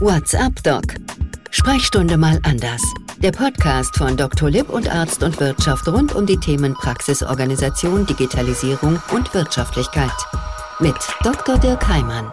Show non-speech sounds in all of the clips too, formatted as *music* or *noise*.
What's up, Doc? Sprechstunde mal anders. Der Podcast von Dr. Lipp und Arzt und Wirtschaft rund um die Themen Praxisorganisation, Digitalisierung und Wirtschaftlichkeit. Mit Dr. Dirk Heimann.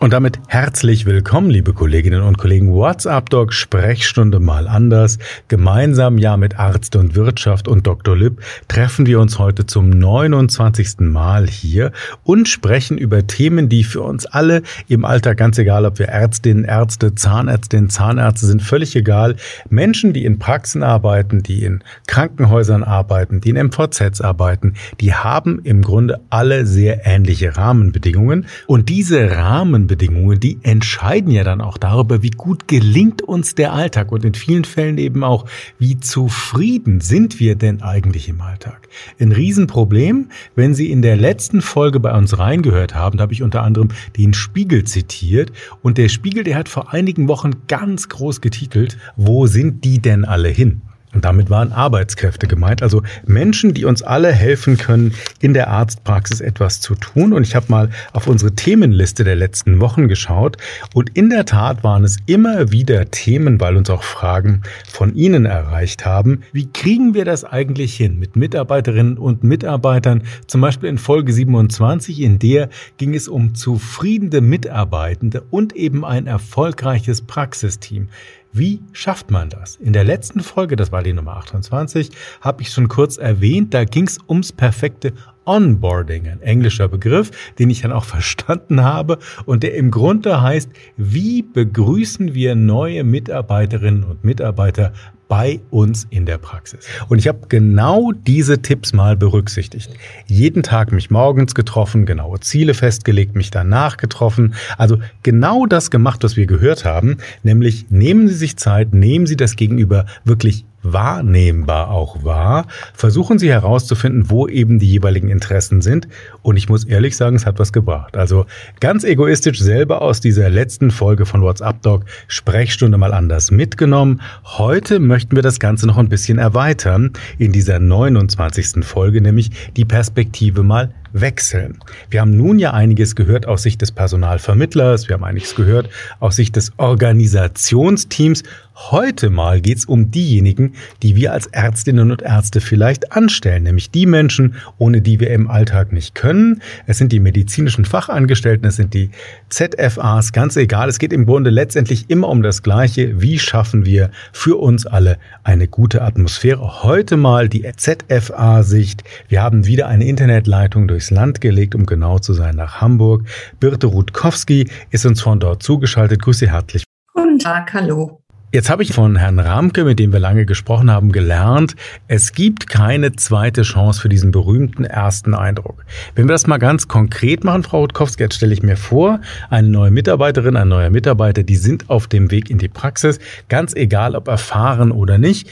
Und damit herzlich willkommen, liebe Kolleginnen und Kollegen. WhatsApp Doc Sprechstunde mal anders. Gemeinsam ja mit Arzt und Wirtschaft und Dr. Lipp treffen wir uns heute zum 29. Mal hier und sprechen über Themen, die für uns alle im Alltag, ganz egal, ob wir Ärztinnen, Ärzte, Zahnärztinnen, Zahnärzte sind, völlig egal. Menschen, die in Praxen arbeiten, die in Krankenhäusern arbeiten, die in MVZs arbeiten, die haben im Grunde alle sehr ähnliche Rahmenbedingungen. Und diese Rahmenbedingungen Rahmenbedingungen, die entscheiden ja dann auch darüber, wie gut gelingt uns der Alltag und in vielen Fällen eben auch, wie zufrieden sind wir denn eigentlich im Alltag. Ein Riesenproblem, wenn Sie in der letzten Folge bei uns reingehört haben, da habe ich unter anderem den Spiegel zitiert und der Spiegel, der hat vor einigen Wochen ganz groß getitelt, wo sind die denn alle hin? Und damit waren Arbeitskräfte gemeint, also Menschen, die uns alle helfen können, in der Arztpraxis etwas zu tun. Und ich habe mal auf unsere Themenliste der letzten Wochen geschaut. Und in der Tat waren es immer wieder Themen, weil uns auch Fragen von Ihnen erreicht haben. Wie kriegen wir das eigentlich hin mit Mitarbeiterinnen und Mitarbeitern? Zum Beispiel in Folge 27, in der ging es um zufriedene Mitarbeitende und eben ein erfolgreiches Praxisteam. Wie schafft man das? In der letzten Folge, das war die Nummer 28, habe ich schon kurz erwähnt, da ging es ums perfekte Onboarding, ein englischer Begriff, den ich dann auch *laughs* verstanden habe und der im Grunde heißt, wie begrüßen wir neue Mitarbeiterinnen und Mitarbeiter bei uns in der Praxis. Und ich habe genau diese Tipps mal berücksichtigt. Jeden Tag mich morgens getroffen, genaue Ziele festgelegt, mich danach getroffen. Also genau das gemacht, was wir gehört haben, nämlich nehmen Sie sich Zeit, nehmen Sie das Gegenüber wirklich wahrnehmbar auch wahr, versuchen Sie herauszufinden, wo eben die jeweiligen Interessen sind. Und ich muss ehrlich sagen, es hat was gebracht. Also ganz egoistisch selber aus dieser letzten Folge von WhatsApp Doc Sprechstunde mal anders mitgenommen. Heute möchten wir das Ganze noch ein bisschen erweitern in dieser 29. Folge, nämlich die Perspektive mal wechseln. Wir haben nun ja einiges gehört aus Sicht des Personalvermittlers, wir haben einiges gehört aus Sicht des Organisationsteams. Heute mal geht's um diejenigen, die wir als Ärztinnen und Ärzte vielleicht anstellen, nämlich die Menschen, ohne die wir im Alltag nicht können. Es sind die medizinischen Fachangestellten, es sind die ZFAs, ganz egal. Es geht im Grunde letztendlich immer um das Gleiche. Wie schaffen wir für uns alle eine gute Atmosphäre? Heute mal die ZFA-Sicht. Wir haben wieder eine Internetleitung durch durchs Land gelegt, um genau zu sein, nach Hamburg. Birte Rutkowski ist uns von dort zugeschaltet. Grüße herzlich. Guten Tag, hallo. Jetzt habe ich von Herrn Ramke, mit dem wir lange gesprochen haben, gelernt, es gibt keine zweite Chance für diesen berühmten ersten Eindruck. Wenn wir das mal ganz konkret machen, Frau Rutkowski, jetzt stelle ich mir vor, eine neue Mitarbeiterin, ein neuer Mitarbeiter, die sind auf dem Weg in die Praxis, ganz egal ob erfahren oder nicht.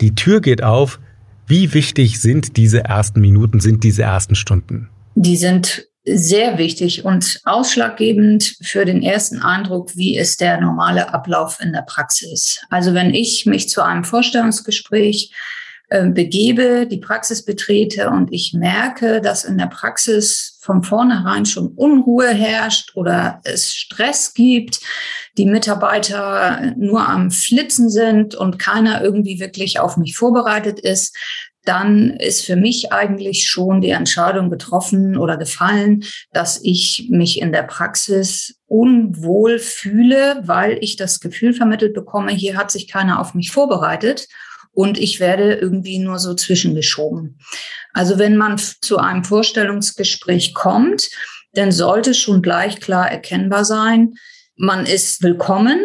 Die Tür geht auf, wie wichtig sind diese ersten Minuten, sind diese ersten Stunden? Die sind sehr wichtig und ausschlaggebend für den ersten Eindruck, wie ist der normale Ablauf in der Praxis. Also wenn ich mich zu einem Vorstellungsgespräch begebe, die Praxis betrete und ich merke, dass in der Praxis von vornherein schon Unruhe herrscht oder es Stress gibt, die Mitarbeiter nur am Flitzen sind und keiner irgendwie wirklich auf mich vorbereitet ist, dann ist für mich eigentlich schon die Entscheidung getroffen oder gefallen, dass ich mich in der Praxis unwohl fühle, weil ich das Gefühl vermittelt bekomme, hier hat sich keiner auf mich vorbereitet und ich werde irgendwie nur so zwischengeschoben. Also wenn man zu einem Vorstellungsgespräch kommt, dann sollte schon gleich klar erkennbar sein, man ist willkommen.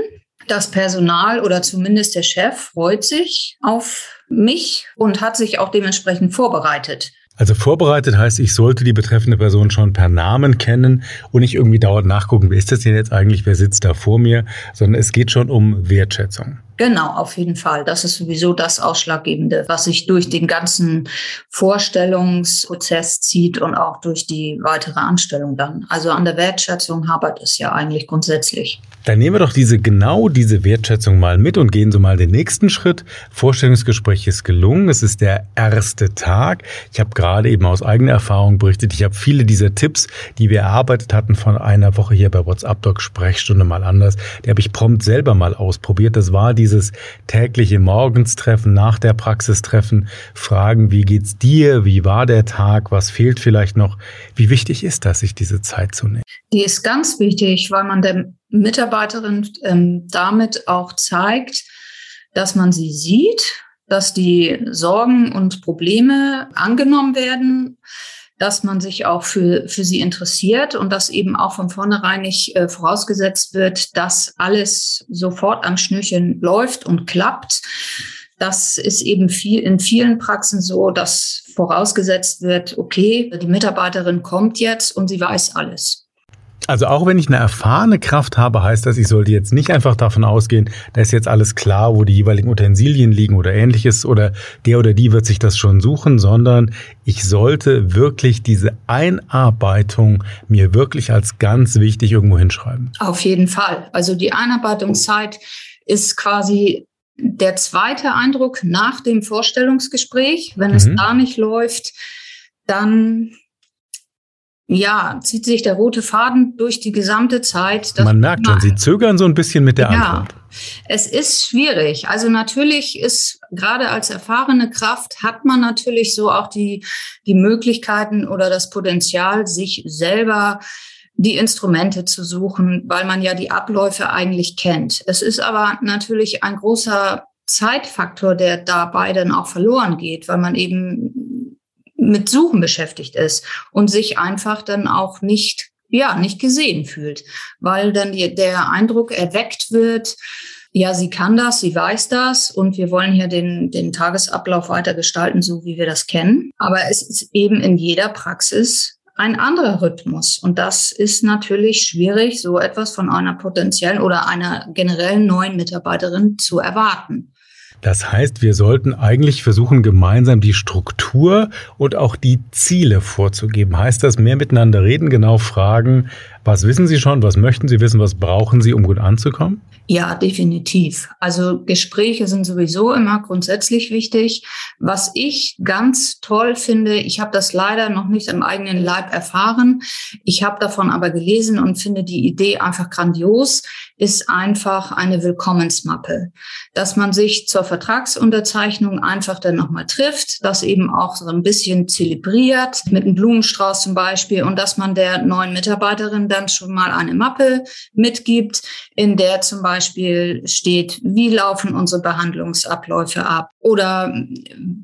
Das Personal oder zumindest der Chef freut sich auf mich und hat sich auch dementsprechend vorbereitet. Also vorbereitet heißt, ich sollte die betreffende Person schon per Namen kennen und nicht irgendwie dauernd nachgucken, wer ist das denn jetzt eigentlich, wer sitzt da vor mir, sondern es geht schon um Wertschätzung. Genau, auf jeden Fall. Das ist sowieso das Ausschlaggebende, was sich durch den ganzen Vorstellungsprozess zieht und auch durch die weitere Anstellung dann. Also an der Wertschätzung habert es ja eigentlich grundsätzlich. Dann nehmen wir doch diese genau diese Wertschätzung mal mit und gehen so mal den nächsten Schritt. Vorstellungsgespräch ist gelungen. Es ist der erste Tag. Ich habe gerade eben aus eigener Erfahrung berichtet. Ich habe viele dieser Tipps, die wir erarbeitet hatten von einer Woche hier bei WhatsApp Doc Sprechstunde mal anders. Die habe ich prompt selber mal ausprobiert. Das war dieses tägliche Morgenstreffen, nach der Praxistreffen, fragen, wie geht's dir? Wie war der Tag? Was fehlt vielleicht noch? Wie wichtig ist das, sich diese Zeit zu nehmen? Die ist ganz wichtig, weil man der Mitarbeiterin ähm, damit auch zeigt, dass man sie sieht, dass die Sorgen und Probleme angenommen werden, dass man sich auch für, für sie interessiert und dass eben auch von vornherein nicht äh, vorausgesetzt wird, dass alles sofort am Schnürchen läuft und klappt. Das ist eben viel, in vielen Praxen so, dass vorausgesetzt wird, okay, die Mitarbeiterin kommt jetzt und sie weiß alles. Also auch wenn ich eine erfahrene Kraft habe, heißt das, ich sollte jetzt nicht einfach davon ausgehen, da ist jetzt alles klar, wo die jeweiligen Utensilien liegen oder ähnliches oder der oder die wird sich das schon suchen, sondern ich sollte wirklich diese Einarbeitung mir wirklich als ganz wichtig irgendwo hinschreiben. Auf jeden Fall. Also die Einarbeitungszeit ist quasi der zweite Eindruck nach dem Vorstellungsgespräch. Wenn mhm. es da nicht läuft, dann ja, zieht sich der rote Faden durch die gesamte Zeit. Man merkt schon, Sie zögern so ein bisschen mit der ja, Antwort. Es ist schwierig. Also natürlich ist gerade als erfahrene Kraft hat man natürlich so auch die, die Möglichkeiten oder das Potenzial, sich selber die Instrumente zu suchen, weil man ja die Abläufe eigentlich kennt. Es ist aber natürlich ein großer Zeitfaktor, der dabei dann auch verloren geht, weil man eben mit Suchen beschäftigt ist und sich einfach dann auch nicht, ja, nicht gesehen fühlt, weil dann die, der Eindruck erweckt wird, ja, sie kann das, sie weiß das und wir wollen hier den, den Tagesablauf weiter gestalten, so wie wir das kennen. Aber es ist eben in jeder Praxis ein anderer Rhythmus. Und das ist natürlich schwierig, so etwas von einer potenziellen oder einer generellen neuen Mitarbeiterin zu erwarten. Das heißt, wir sollten eigentlich versuchen, gemeinsam die Struktur und auch die Ziele vorzugeben. Heißt das, mehr miteinander reden, genau fragen, was wissen Sie schon, was möchten Sie wissen, was brauchen Sie, um gut anzukommen? Ja, definitiv. Also Gespräche sind sowieso immer grundsätzlich wichtig. Was ich ganz toll finde, ich habe das leider noch nicht im eigenen Leib erfahren, ich habe davon aber gelesen und finde die Idee einfach grandios, ist einfach eine Willkommensmappe, dass man sich zur Vertragsunterzeichnung einfach dann nochmal trifft, das eben auch so ein bisschen zelebriert, mit einem Blumenstrauß zum Beispiel und dass man der neuen Mitarbeiterin dann schon mal eine Mappe mitgibt, in der zum Beispiel steht, wie laufen unsere Behandlungsabläufe ab oder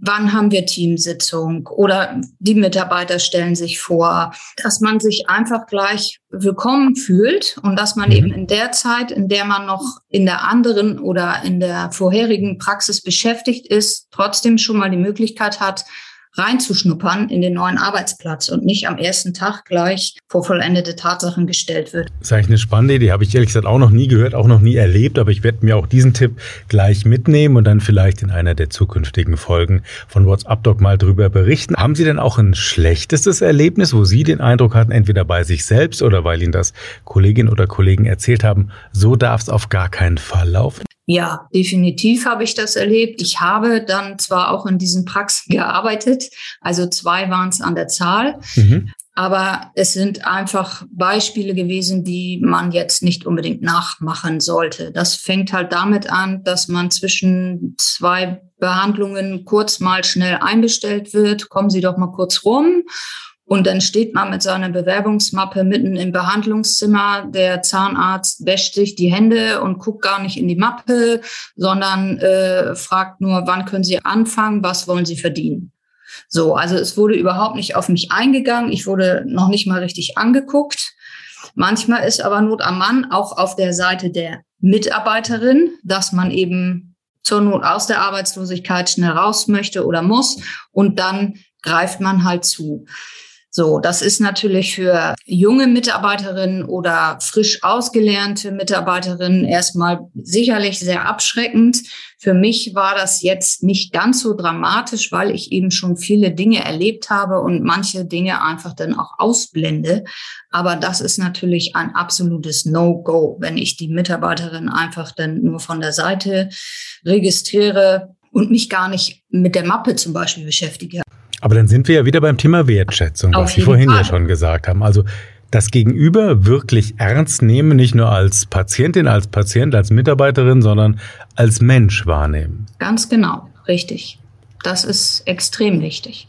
wann haben wir Teamsitzung oder die Mitarbeiter stellen sich vor, dass man sich einfach gleich willkommen fühlt und dass man mhm. eben in der Zeit, in der man noch in der anderen oder in der vorherigen Praxis beschäftigt ist, trotzdem schon mal die Möglichkeit hat, reinzuschnuppern in den neuen Arbeitsplatz und nicht am ersten Tag gleich vor vollendete Tatsachen gestellt wird. Das ist eigentlich eine spannende Idee, habe ich ehrlich gesagt auch noch nie gehört, auch noch nie erlebt, aber ich werde mir auch diesen Tipp gleich mitnehmen und dann vielleicht in einer der zukünftigen Folgen von WhatsApp Doc mal drüber berichten. Haben Sie denn auch ein schlechtestes Erlebnis, wo Sie den Eindruck hatten, entweder bei sich selbst oder weil Ihnen das Kolleginnen oder Kollegen erzählt haben, so darf es auf gar keinen Fall laufen? Ja, definitiv habe ich das erlebt. Ich habe dann zwar auch in diesen Praxen gearbeitet, also zwei waren es an der Zahl, mhm. aber es sind einfach Beispiele gewesen, die man jetzt nicht unbedingt nachmachen sollte. Das fängt halt damit an, dass man zwischen zwei Behandlungen kurz mal schnell einbestellt wird. Kommen Sie doch mal kurz rum. Und dann steht man mit seiner Bewerbungsmappe mitten im Behandlungszimmer. Der Zahnarzt wäscht sich die Hände und guckt gar nicht in die Mappe, sondern äh, fragt nur, wann können Sie anfangen, was wollen Sie verdienen. So, also es wurde überhaupt nicht auf mich eingegangen. Ich wurde noch nicht mal richtig angeguckt. Manchmal ist aber Not am Mann auch auf der Seite der Mitarbeiterin, dass man eben zur Not aus der Arbeitslosigkeit schnell raus möchte oder muss und dann greift man halt zu. So, das ist natürlich für junge Mitarbeiterinnen oder frisch ausgelernte Mitarbeiterinnen erstmal sicherlich sehr abschreckend. Für mich war das jetzt nicht ganz so dramatisch, weil ich eben schon viele Dinge erlebt habe und manche Dinge einfach dann auch ausblende. Aber das ist natürlich ein absolutes No-Go, wenn ich die Mitarbeiterin einfach dann nur von der Seite registriere und mich gar nicht mit der Mappe zum Beispiel beschäftige. Aber dann sind wir ja wieder beim Thema Wertschätzung, was Sie vorhin Fall. ja schon gesagt haben. Also das Gegenüber wirklich ernst nehmen, nicht nur als Patientin, als Patient, als Mitarbeiterin, sondern als Mensch wahrnehmen. Ganz genau, richtig. Das ist extrem wichtig.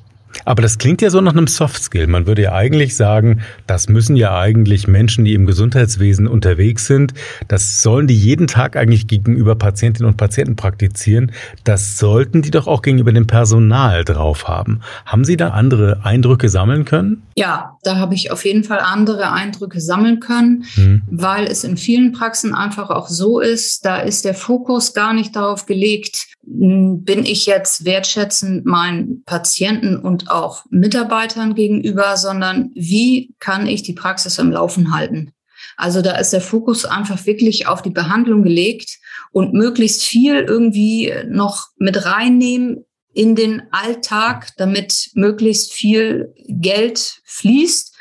Aber das klingt ja so nach einem Soft-Skill. Man würde ja eigentlich sagen, das müssen ja eigentlich Menschen, die im Gesundheitswesen unterwegs sind, das sollen die jeden Tag eigentlich gegenüber Patientinnen und Patienten praktizieren. Das sollten die doch auch gegenüber dem Personal drauf haben. Haben Sie da andere Eindrücke sammeln können? Ja, da habe ich auf jeden Fall andere Eindrücke sammeln können, hm. weil es in vielen Praxen einfach auch so ist, da ist der Fokus gar nicht darauf gelegt, bin ich jetzt wertschätzend meinen Patienten und auch Mitarbeitern gegenüber, sondern wie kann ich die Praxis im Laufen halten? Also da ist der Fokus einfach wirklich auf die Behandlung gelegt und möglichst viel irgendwie noch mit reinnehmen in den Alltag, damit möglichst viel Geld fließt.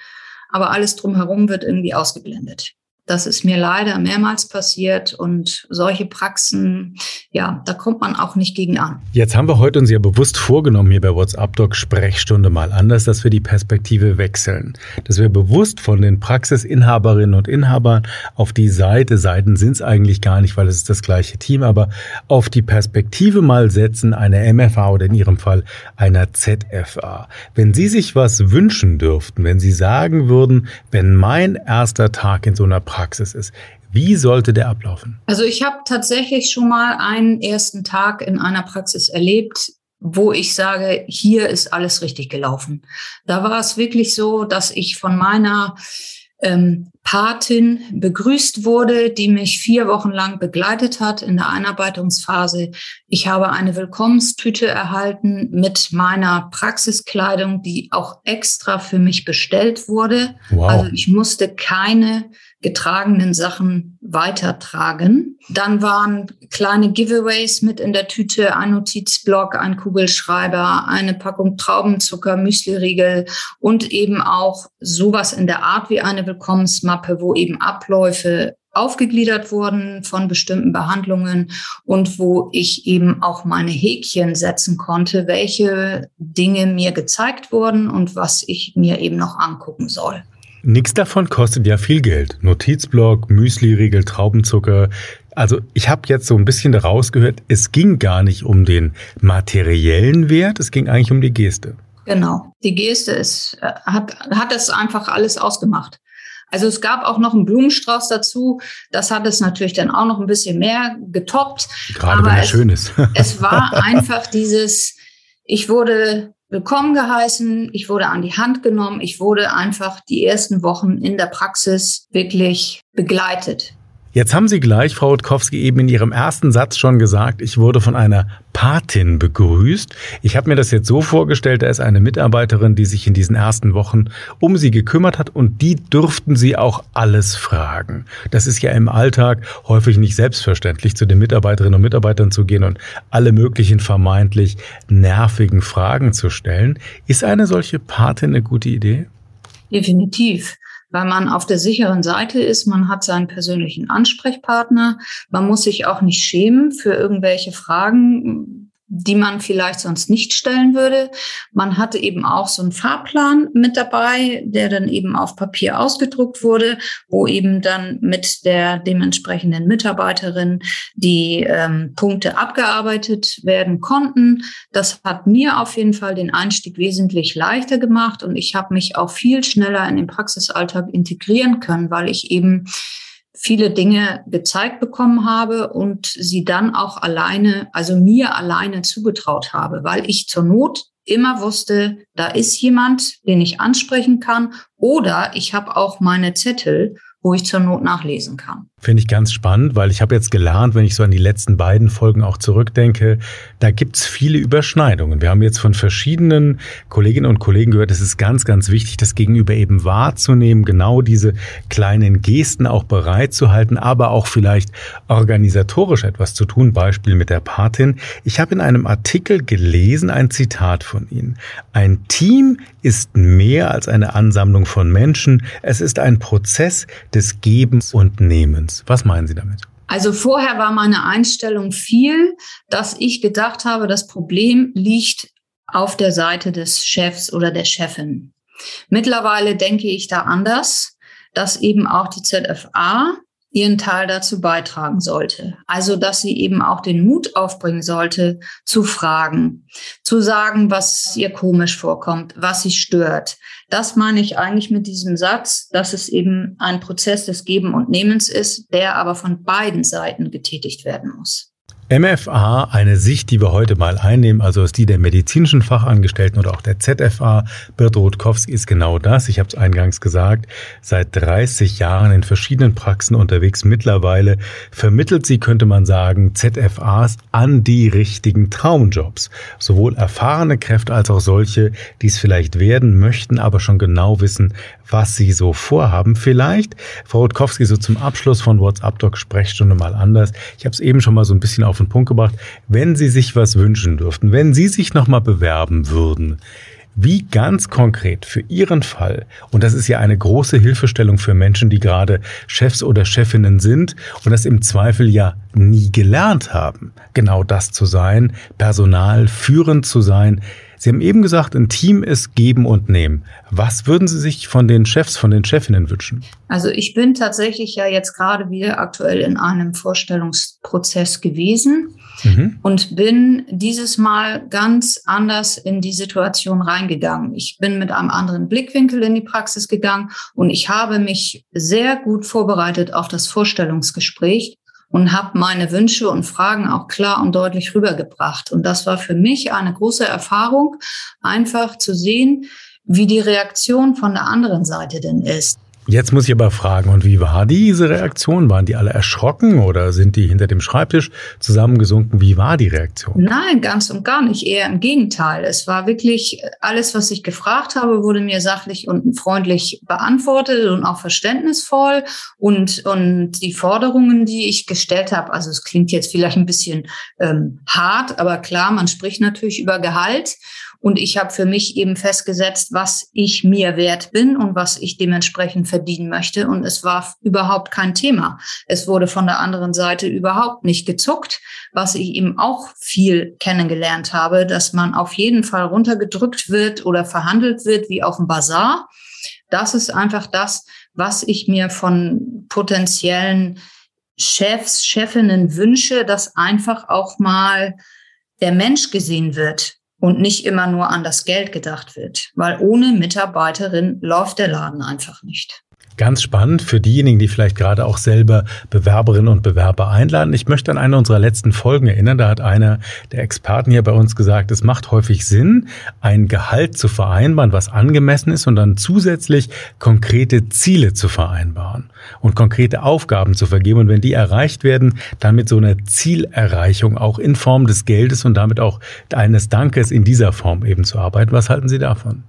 Aber alles drumherum wird irgendwie ausgeblendet. Das ist mir leider mehrmals passiert und solche Praxen, ja, da kommt man auch nicht gegen an. Jetzt haben wir heute uns ja bewusst vorgenommen, hier bei WhatsApp Doc Sprechstunde mal anders, dass wir die Perspektive wechseln. Dass wir bewusst von den Praxisinhaberinnen und Inhabern auf die Seite, Seiten sind es eigentlich gar nicht, weil es ist das gleiche Team, aber auf die Perspektive mal setzen, einer MFA oder in Ihrem Fall einer ZFA. Wenn Sie sich was wünschen dürften, wenn Sie sagen würden, wenn mein erster Tag in so einer Praxis Praxis ist. Wie sollte der ablaufen? Also ich habe tatsächlich schon mal einen ersten Tag in einer Praxis erlebt, wo ich sage, hier ist alles richtig gelaufen. Da war es wirklich so, dass ich von meiner ähm, Patin begrüßt wurde, die mich vier Wochen lang begleitet hat in der Einarbeitungsphase. Ich habe eine Willkommenstüte erhalten mit meiner Praxiskleidung, die auch extra für mich bestellt wurde. Wow. Also ich musste keine getragenen Sachen weitertragen. Dann waren kleine Giveaways mit in der Tüte, ein Notizblock, ein Kugelschreiber, eine Packung Traubenzucker, Müsliriegel und eben auch sowas in der Art wie eine Willkommensmappe, wo eben Abläufe aufgegliedert wurden von bestimmten Behandlungen und wo ich eben auch meine Häkchen setzen konnte, welche Dinge mir gezeigt wurden und was ich mir eben noch angucken soll. Nichts davon kostet ja viel Geld. Notizblock, Müsli-Riegel, Traubenzucker. Also ich habe jetzt so ein bisschen daraus gehört, es ging gar nicht um den materiellen Wert, es ging eigentlich um die Geste. Genau, die Geste ist, äh, hat, hat das einfach alles ausgemacht. Also es gab auch noch einen Blumenstrauß dazu. Das hat es natürlich dann auch noch ein bisschen mehr getoppt. Gerade wenn er schön ist. *laughs* es war *laughs* einfach dieses, ich wurde willkommen geheißen, ich wurde an die Hand genommen, ich wurde einfach die ersten Wochen in der Praxis wirklich begleitet. Jetzt haben Sie gleich, Frau Rutkowski, eben in Ihrem ersten Satz schon gesagt, ich wurde von einer Patin begrüßt. Ich habe mir das jetzt so vorgestellt, da ist eine Mitarbeiterin, die sich in diesen ersten Wochen um Sie gekümmert hat und die dürften Sie auch alles fragen. Das ist ja im Alltag häufig nicht selbstverständlich, zu den Mitarbeiterinnen und Mitarbeitern zu gehen und alle möglichen vermeintlich nervigen Fragen zu stellen. Ist eine solche Patin eine gute Idee? Definitiv weil man auf der sicheren Seite ist. Man hat seinen persönlichen Ansprechpartner. Man muss sich auch nicht schämen für irgendwelche Fragen, die man vielleicht sonst nicht stellen würde. Man hatte eben auch so einen Fahrplan mit dabei, der dann eben auf Papier ausgedruckt wurde, wo eben dann mit der dementsprechenden Mitarbeiterin die ähm, Punkte abgearbeitet werden konnten. Das hat mir auf jeden Fall den Einstieg wesentlich leichter gemacht und ich habe mich auch viel schneller in den Praxisalltag integrieren können, weil ich eben viele Dinge gezeigt bekommen habe und sie dann auch alleine, also mir alleine zugetraut habe, weil ich zur Not immer wusste, da ist jemand, den ich ansprechen kann oder ich habe auch meine Zettel wo ich zur Not nachlesen kann. Finde ich ganz spannend, weil ich habe jetzt gelernt, wenn ich so an die letzten beiden Folgen auch zurückdenke, da gibt's viele Überschneidungen. Wir haben jetzt von verschiedenen Kolleginnen und Kollegen gehört, es ist ganz, ganz wichtig, das Gegenüber eben wahrzunehmen, genau diese kleinen Gesten auch bereitzuhalten, aber auch vielleicht organisatorisch etwas zu tun. Beispiel mit der Patin. Ich habe in einem Artikel gelesen, ein Zitat von Ihnen. Ein Team ist mehr als eine Ansammlung von Menschen. Es ist ein Prozess des Gebens und Nehmens. Unternehmens. Was meinen Sie damit? Also vorher war meine Einstellung viel, dass ich gedacht habe, das Problem liegt auf der Seite des Chefs oder der Chefin. Mittlerweile denke ich da anders, dass eben auch die ZFA ihren Teil dazu beitragen sollte. Also, dass sie eben auch den Mut aufbringen sollte, zu fragen, zu sagen, was ihr komisch vorkommt, was sie stört. Das meine ich eigentlich mit diesem Satz, dass es eben ein Prozess des Geben und Nehmens ist, der aber von beiden Seiten getätigt werden muss. MFA, eine Sicht, die wir heute mal einnehmen, also ist die der medizinischen Fachangestellten oder auch der ZFA. Bert Rutkowski ist genau das. Ich habe es eingangs gesagt, seit 30 Jahren in verschiedenen Praxen unterwegs. Mittlerweile vermittelt sie, könnte man sagen, ZFAs an die richtigen Traumjobs. Sowohl erfahrene Kräfte als auch solche, die es vielleicht werden möchten, aber schon genau wissen, was sie so vorhaben. Vielleicht, Frau Rutkowski, so zum Abschluss von WhatsApp Doc Sprechstunde mal anders. Ich habe es eben schon mal so ein bisschen auf den Punkt gebracht. Wenn Sie sich was wünschen dürften, wenn Sie sich nochmal bewerben würden, wie ganz konkret für Ihren Fall, und das ist ja eine große Hilfestellung für Menschen, die gerade Chefs oder Chefinnen sind und das im Zweifel ja nie gelernt haben, genau das zu sein, Personal führend zu sein, Sie haben eben gesagt, ein Team ist geben und nehmen. Was würden Sie sich von den Chefs, von den Chefinnen wünschen? Also ich bin tatsächlich ja jetzt gerade wieder aktuell in einem Vorstellungsprozess gewesen mhm. und bin dieses Mal ganz anders in die Situation reingegangen. Ich bin mit einem anderen Blickwinkel in die Praxis gegangen und ich habe mich sehr gut vorbereitet auf das Vorstellungsgespräch und habe meine Wünsche und Fragen auch klar und deutlich rübergebracht. Und das war für mich eine große Erfahrung, einfach zu sehen, wie die Reaktion von der anderen Seite denn ist. Jetzt muss ich aber fragen, und wie war diese Reaktion? Waren die alle erschrocken oder sind die hinter dem Schreibtisch zusammengesunken? Wie war die Reaktion? Nein, ganz und gar nicht. Eher im Gegenteil. Es war wirklich alles, was ich gefragt habe, wurde mir sachlich und freundlich beantwortet und auch verständnisvoll. Und, und die Forderungen, die ich gestellt habe, also es klingt jetzt vielleicht ein bisschen ähm, hart, aber klar, man spricht natürlich über Gehalt. Und ich habe für mich eben festgesetzt, was ich mir wert bin und was ich dementsprechend verdienen möchte. Und es war überhaupt kein Thema. Es wurde von der anderen Seite überhaupt nicht gezuckt, was ich eben auch viel kennengelernt habe, dass man auf jeden Fall runtergedrückt wird oder verhandelt wird wie auf dem Bazar. Das ist einfach das, was ich mir von potenziellen Chefs, Chefinnen wünsche, dass einfach auch mal der Mensch gesehen wird und nicht immer nur an das Geld gedacht wird, weil ohne Mitarbeiterin läuft der Laden einfach nicht. Ganz spannend für diejenigen, die vielleicht gerade auch selber Bewerberinnen und Bewerber einladen. Ich möchte an eine unserer letzten Folgen erinnern. Da hat einer der Experten hier bei uns gesagt, es macht häufig Sinn, ein Gehalt zu vereinbaren, was angemessen ist und dann zusätzlich konkrete Ziele zu vereinbaren und konkrete Aufgaben zu vergeben. Und wenn die erreicht werden, dann mit so einer Zielerreichung auch in Form des Geldes und damit auch eines Dankes in dieser Form eben zu arbeiten. Was halten Sie davon?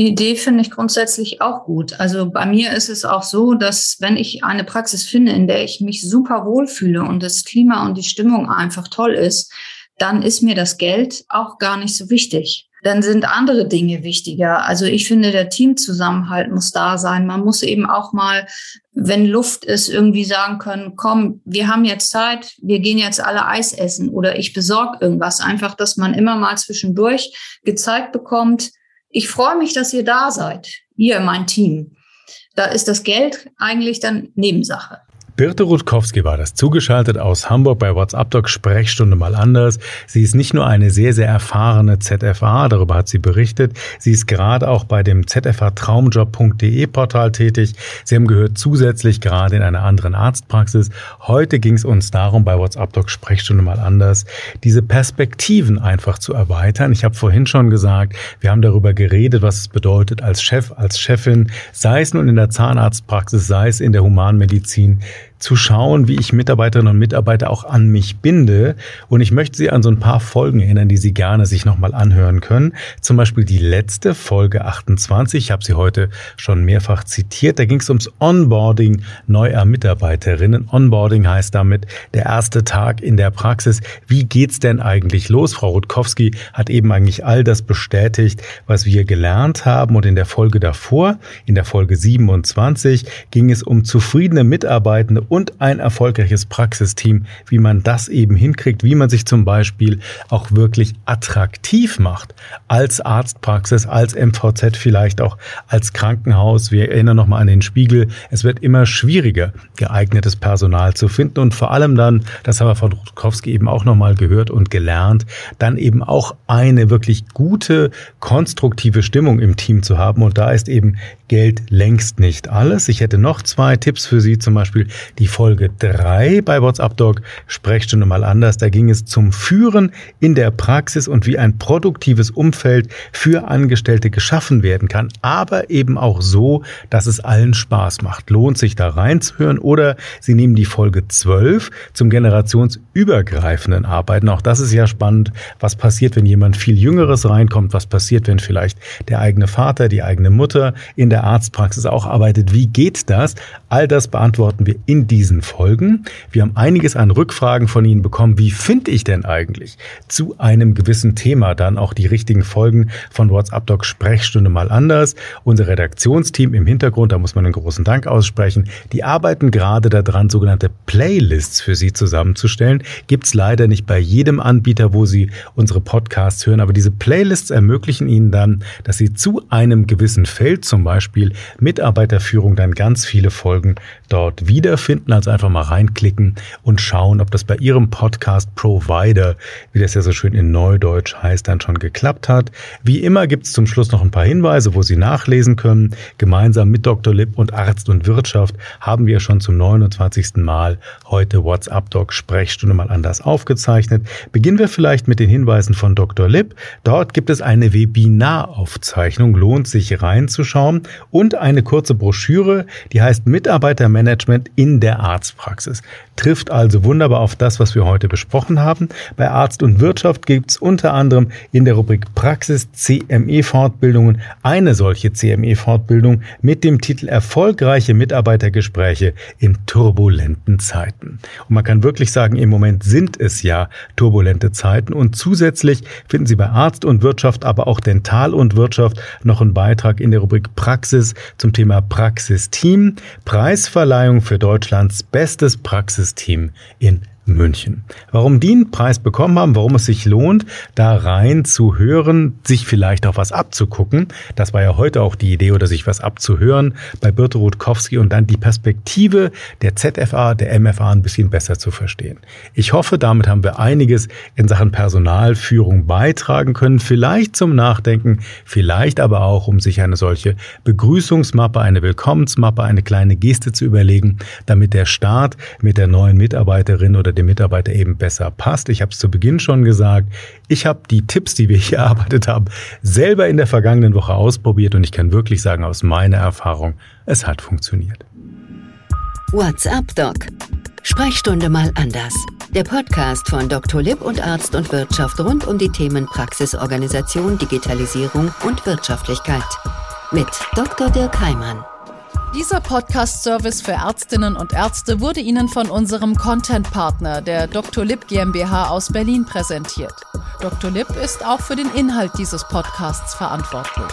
Die Idee finde ich grundsätzlich auch gut. Also bei mir ist es auch so, dass wenn ich eine Praxis finde, in der ich mich super wohlfühle und das Klima und die Stimmung einfach toll ist, dann ist mir das Geld auch gar nicht so wichtig. Dann sind andere Dinge wichtiger. Also ich finde, der Teamzusammenhalt muss da sein. Man muss eben auch mal, wenn Luft ist, irgendwie sagen können, komm, wir haben jetzt Zeit, wir gehen jetzt alle Eis essen oder ich besorge irgendwas. Einfach, dass man immer mal zwischendurch gezeigt bekommt, ich freue mich, dass ihr da seid, ihr, mein Team. Da ist das Geld eigentlich dann Nebensache. Birte Rutkowski war das, zugeschaltet aus Hamburg bei WhatsApp Doc Sprechstunde mal anders. Sie ist nicht nur eine sehr, sehr erfahrene ZFA, darüber hat sie berichtet, sie ist gerade auch bei dem zfatraumjob.de Portal tätig. Sie haben gehört zusätzlich gerade in einer anderen Arztpraxis. Heute ging es uns darum, bei WhatsApp Doc Sprechstunde mal anders, diese Perspektiven einfach zu erweitern. Ich habe vorhin schon gesagt, wir haben darüber geredet, was es bedeutet als Chef, als Chefin, sei es nun in der Zahnarztpraxis, sei es in der Humanmedizin, zu schauen, wie ich Mitarbeiterinnen und Mitarbeiter auch an mich binde. Und ich möchte Sie an so ein paar Folgen erinnern, die Sie gerne sich nochmal anhören können. Zum Beispiel die letzte Folge 28. Ich habe sie heute schon mehrfach zitiert. Da ging es ums Onboarding neuer Mitarbeiterinnen. Onboarding heißt damit der erste Tag in der Praxis. Wie geht's denn eigentlich los? Frau Rutkowski hat eben eigentlich all das bestätigt, was wir gelernt haben. Und in der Folge davor, in der Folge 27, ging es um zufriedene Mitarbeitende und ein erfolgreiches Praxisteam, wie man das eben hinkriegt, wie man sich zum Beispiel auch wirklich attraktiv macht als Arztpraxis, als MVZ vielleicht auch als Krankenhaus. Wir erinnern nochmal an den Spiegel. Es wird immer schwieriger, geeignetes Personal zu finden und vor allem dann, das haben wir von Rutkowski eben auch nochmal gehört und gelernt, dann eben auch eine wirklich gute, konstruktive Stimmung im Team zu haben. Und da ist eben Geld längst nicht alles. Ich hätte noch zwei Tipps für Sie, zum Beispiel die Folge drei bei WhatsApp Doc, Sprechstunde mal anders. Da ging es zum Führen in der Praxis und wie ein produktives Umfeld für Angestellte geschaffen werden kann, aber eben auch so, dass es allen Spaß macht. Lohnt sich da reinzuhören oder Sie nehmen die Folge zwölf zum generationsübergreifenden Arbeiten. Auch das ist ja spannend. Was passiert, wenn jemand viel Jüngeres reinkommt? Was passiert, wenn vielleicht der eigene Vater, die eigene Mutter in der Arztpraxis auch arbeitet. Wie geht das? All das beantworten wir in diesen Folgen. Wir haben einiges an Rückfragen von Ihnen bekommen. Wie finde ich denn eigentlich zu einem gewissen Thema dann auch die richtigen Folgen von WhatsApp Doc Sprechstunde mal anders? Unser Redaktionsteam im Hintergrund, da muss man einen großen Dank aussprechen, die arbeiten gerade daran, sogenannte Playlists für Sie zusammenzustellen. Gibt es leider nicht bei jedem Anbieter, wo Sie unsere Podcasts hören, aber diese Playlists ermöglichen Ihnen dann, dass Sie zu einem gewissen Feld zum Beispiel Beispiel Mitarbeiterführung dann ganz viele Folgen dort wiederfinden. Also einfach mal reinklicken und schauen, ob das bei Ihrem Podcast-Provider, wie das ja so schön in Neudeutsch heißt, dann schon geklappt hat. Wie immer gibt es zum Schluss noch ein paar Hinweise, wo Sie nachlesen können. Gemeinsam mit Dr. Lipp und Arzt und Wirtschaft haben wir schon zum 29. Mal heute WhatsApp Doc Sprechstunde mal anders aufgezeichnet. Beginnen wir vielleicht mit den Hinweisen von Dr. Lipp. Dort gibt es eine Webinaraufzeichnung, lohnt sich reinzuschauen und eine kurze Broschüre, die heißt Mitarbeitermanagement in der Arztpraxis. Trifft also wunderbar auf das, was wir heute besprochen haben. Bei Arzt und Wirtschaft gibt es unter anderem in der Rubrik Praxis CME-Fortbildungen eine solche CME-Fortbildung mit dem Titel Erfolgreiche Mitarbeitergespräche in turbulenten Zeiten. Und man kann wirklich sagen, im Moment sind es ja turbulente Zeiten und zusätzlich finden Sie bei Arzt und Wirtschaft, aber auch Dental und Wirtschaft noch einen Beitrag in der Rubrik Praxis zum Thema Praxisteam, Preisverleihung für Deutschlands bestes Praxisteam in München. Warum die einen Preis bekommen haben, warum es sich lohnt, da rein zu hören, sich vielleicht auch was abzugucken. Das war ja heute auch die Idee, oder sich was abzuhören bei Birte Rutkowski und dann die Perspektive der ZFA, der MFA ein bisschen besser zu verstehen. Ich hoffe, damit haben wir einiges in Sachen Personalführung beitragen können, vielleicht zum Nachdenken, vielleicht aber auch, um sich eine solche Begrüßungsmappe, eine Willkommensmappe, eine kleine Geste zu überlegen, damit der Start mit der neuen Mitarbeiterin oder dem Mitarbeiter eben besser passt. Ich habe es zu Beginn schon gesagt. Ich habe die Tipps, die wir hier *laughs* erarbeitet haben, selber in der vergangenen Woche ausprobiert und ich kann wirklich sagen aus meiner Erfahrung, es hat funktioniert. WhatsApp Doc. Sprechstunde mal anders. Der Podcast von Dr. Lipp und Arzt und Wirtschaft rund um die Themen Praxisorganisation, Digitalisierung und Wirtschaftlichkeit. Mit Dr. Dirk Heimann. Dieser Podcast-Service für Ärztinnen und Ärzte wurde Ihnen von unserem Content-Partner, der Dr. Lipp GmbH aus Berlin, präsentiert. Dr. Lipp ist auch für den Inhalt dieses Podcasts verantwortlich.